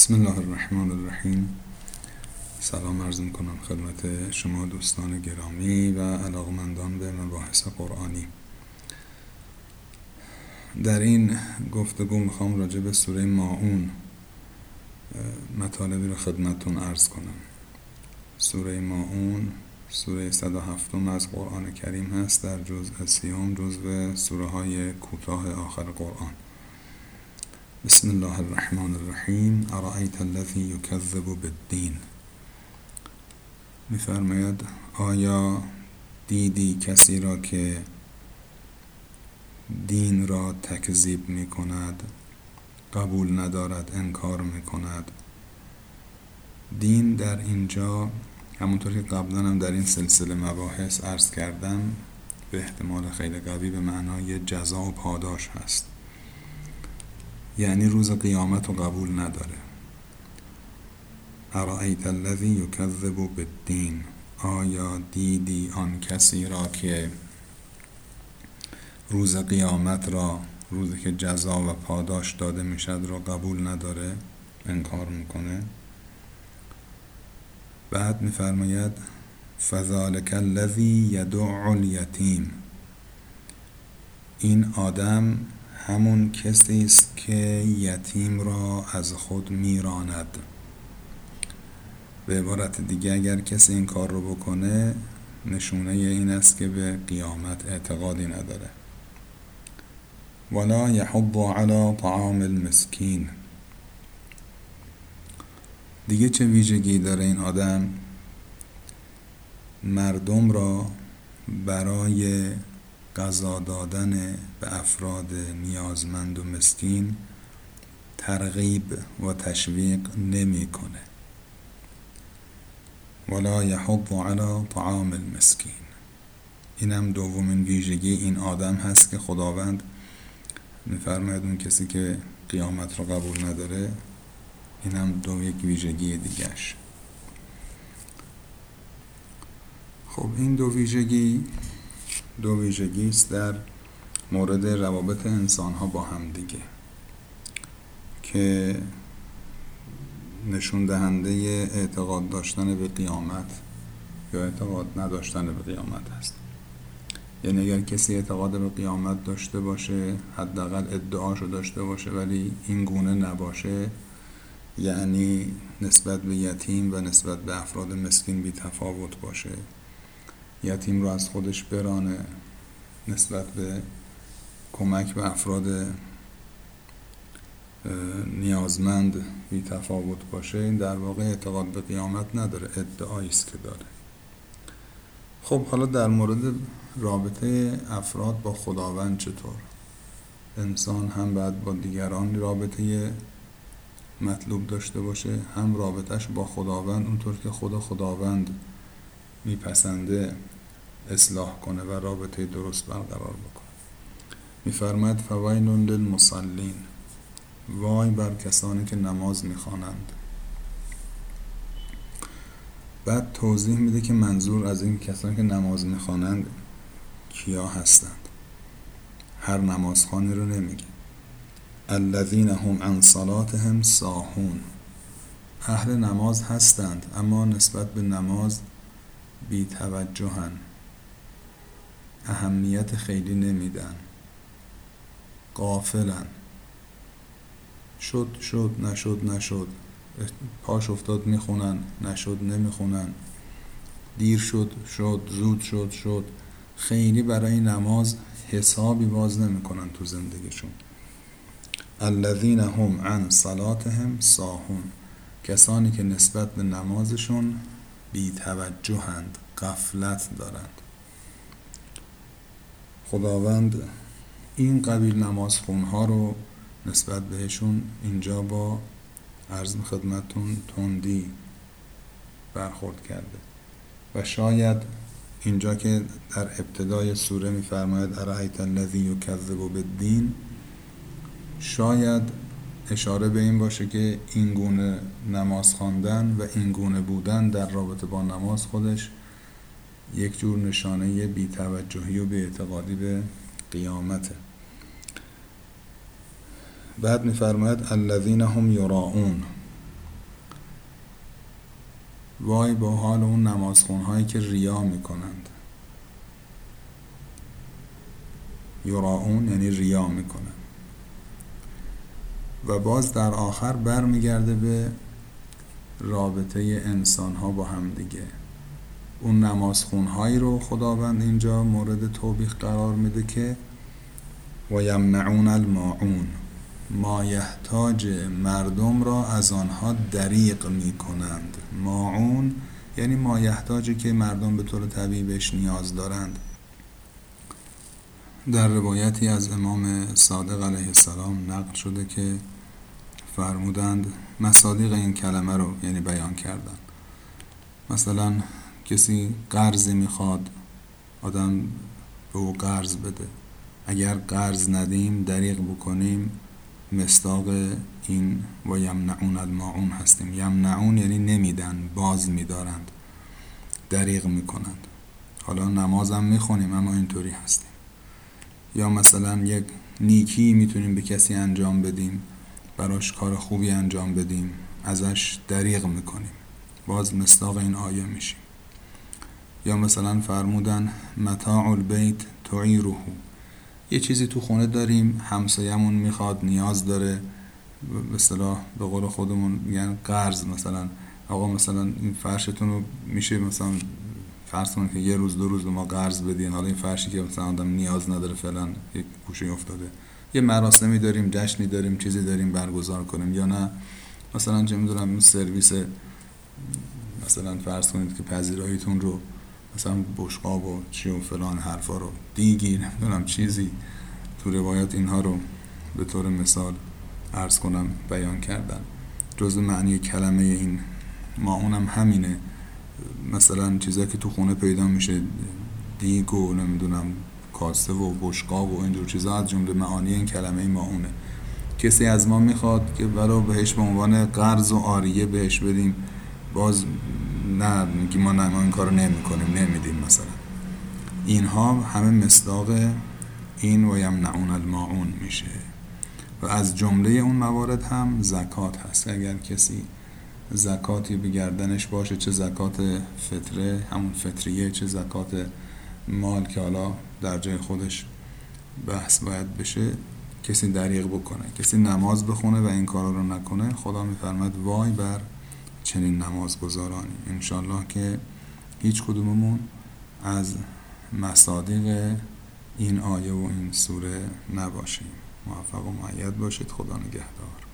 بسم الله الرحمن الرحیم سلام عرض کنم خدمت شما دوستان گرامی و علاقمندان به مباحث قرآنی. در این گفتگو می‌خوام راجع به سوره ماعون مطالبی رو خدمتون عرض کنم. سوره ماعون سوره 107 از قرآن کریم هست در جزء سیوم جزء سوره های کوتاه آخر قرآن. بسم الله الرحمن الرحیم. ارائیت الذی یکذب بالدین. میفرماید آیا دیدی کسی را که دین را تکذیب می کند قبول ندارد انکار می کند دین در اینجا همونطور که قبلا هم در این سلسله مباحث عرض کردم به احتمال خیلی قوی به معنای جزا و پاداش هست. یعنی روز قیامت رو قبول نداره. ارائیت الذی یکذب بالدین؟ آیا دیدی آن کسی را که روز قیامت را روزی که جزا و پاداش داده می‌شد را قبول نداره؟ انکار می‌کنه. بعد میفرماید فذلک الذی یدع الیتیم. این آدم همون کسی است که یتیم را از خود میراند. به عبارت دیگه اگر کسی این کار رو بکنه نشونه این است که به قیامت اعتقادی نداره. ولا یحض علی طعام المسکین. دیگه چه ویژگی داره این آدم؟ مردم را برای غذا دادن به افراد نیازمند و مسکین ترغیب و تشویق نمی‌کنه ولا یحض علی طعام المسکین. اینم دومین ویژگی این آدم هست که خداوند میفرماید اون کسی که قیامت رو قبول نداره اینم دو یک ویژگی دیگهش. خب این دو ویژگی دو ویژگی است در مورد روابط انسان ها با هم دیگه که نشون دهنده اعتقاد داشتن به قیامت یا اعتقاد نداشتن به قیامت است. یعنی اگر کسی اعتقاد به قیامت داشته باشه حداقل ادعاشو داشته باشه ولی این گونه نباشه یعنی نسبت به یتیم و نسبت به افراد مسکین بی تفاوت باشه. یتیم رو از خودش برانه نسبت به کمک به افراد نیازمند بی تفاوت باشه. این در واقع اعتقاد به قیامت نداره ادعایی است که داره. خب حالا در مورد رابطه افراد با خداوند چطور؟ انسان هم باید با دیگران رابطه مطلوب داشته باشه هم رابطهش با خداوند اونطور که خدا خداوند میپسنده اصلاح کنه و رابطه درست برقرار بکنه. میفرماد فویل للمصلین وای بر کسانی که نماز می‌خوانند. بعد توضیح میده که منظور از این کسانی که نماز می‌خوانند کیا هستند. هر نمازخوانی رو نمیگه. الذین هم عن صلاتهم ساهون. اهل نماز هستند اما نسبت به نماز بی توجهن اهمیت خیلی نمیدن. قافلن شد شد نشد نشد. پاش افتاد می‌خونن. نشد نمی‌خونن. دیر شد شد زود شد شد. خیلی برای نماز حسابی باز نمی‌کنن تو زندگیشون. الذین هم عن صلاتهم ساهون. کسانی که نسبت به نمازشون بی توجهند غفلت دارند. خداوند این قبیل نمازخونها رو نسبت بهشون اینجا با عرض خدمتون تندی برخورد کرده. و شاید اینجا که در ابتدای سوره میفرماید ارایت الذی یکذب بالدین؟ شاید اشاره به این باشه که این گونه نماز خواندن و این گونه بودن در رابطه با نماز خودش یک جور نشانه بیتوجهی و بیاعتقادی به قیامته. بعد میفرماید الذین هم یراعون. وای با حال اون نمازخونهایی که ریا می‌کنند. یراعون یعنی ریا می‌کنند. و باز در آخر برمیگرده به رابطه انسان ها با هم دیگه. اون نمازخونهایی رو خداوند اینجا مورد توبیخ قرار میده که و یمنعون الماعون مایحتاج مردم را از آنها دریق می کنند ماعون یعنی مایحتاجی که مردم به طور طبیعی بهش نیاز دارند. در روایتی از امام صادق علیه السلام نقل شده که فرمودند مصادیق این کلمه رو یعنی بیان کردن. مثلا کسی قرضی می‌خواد آدم به او قرض بده. اگر قرض ندیم دریغ بکنیم مستاق این و یمنعون الماعون هستیم. یمنعون یعنی نمیدن باز میدارند دریغ می‌کنند. حالا نمازم می‌خونیم اما اینطوری هستیم. یا مثلا یک نیکی می‌تونیم به کسی انجام بدیم براش کار خوبی انجام بدیم ازش دریغ می‌کنیم. باز مستاق این آیه میشیم. یا مثلا فرمودن متاع البیت تعیره. یه چیزی تو خونه داریم همسایمون می‌خواد نیاز داره. به اصطلاح به قول خودمون میگن قرض مثلا. آقا مثلا این فرشتون رو میشه مثلا فرض کنید که یه روز دو روز ما قرض بدین. حالا این فرشی که مثلا آدم نیاز نداره فعلا یک گوشه افتاده. یه مراسمی داریم جشنی داریم چیزی داریم برگزار کنیم یا نه؟ مثلا چه می‌دونم این سرویس مثلا فرض کنید که پذیراییتون رو مثلا بشقاب و چی و فلان حرفا رو دیگی نمی‌دونم چیزی تو روایات اینها رو به طور مثال عرض کنم بیان کردن. جز معنی کلمه این ما اونم همینه. مثلا چیزایی که تو خونه پیدا میشه دیگ و نمی‌دونم کاسه و بشقاب و اینجور چیزا از جمله معانی این کلمه ما اونه. کسی از ما می‌خواد که ولو بهش به عنوان قرض و آریه بهش بدیم باز نه میگی ما نه این کارو نمی کنیم نمیدیم مثلا. اینها همه مصداق این و یمنعون الماعون میشه. و از جمله اون موارد هم زکات هست. اگر کسی زکاتی به گردنش باشه چه زکات فطره همون فطریه چه زکات مال که حالا در جای خودش بحث باید بشه کسی دریغ بکنه کسی نماز بخونه و این کارا رو نکنه. خدا میفرماد وای بر چنین نماز گذارانی انشالله که هیچ کدوممون از مصادیق این آیه و این سوره نباشیم. موفق و معید باشید. خدا نگهدار.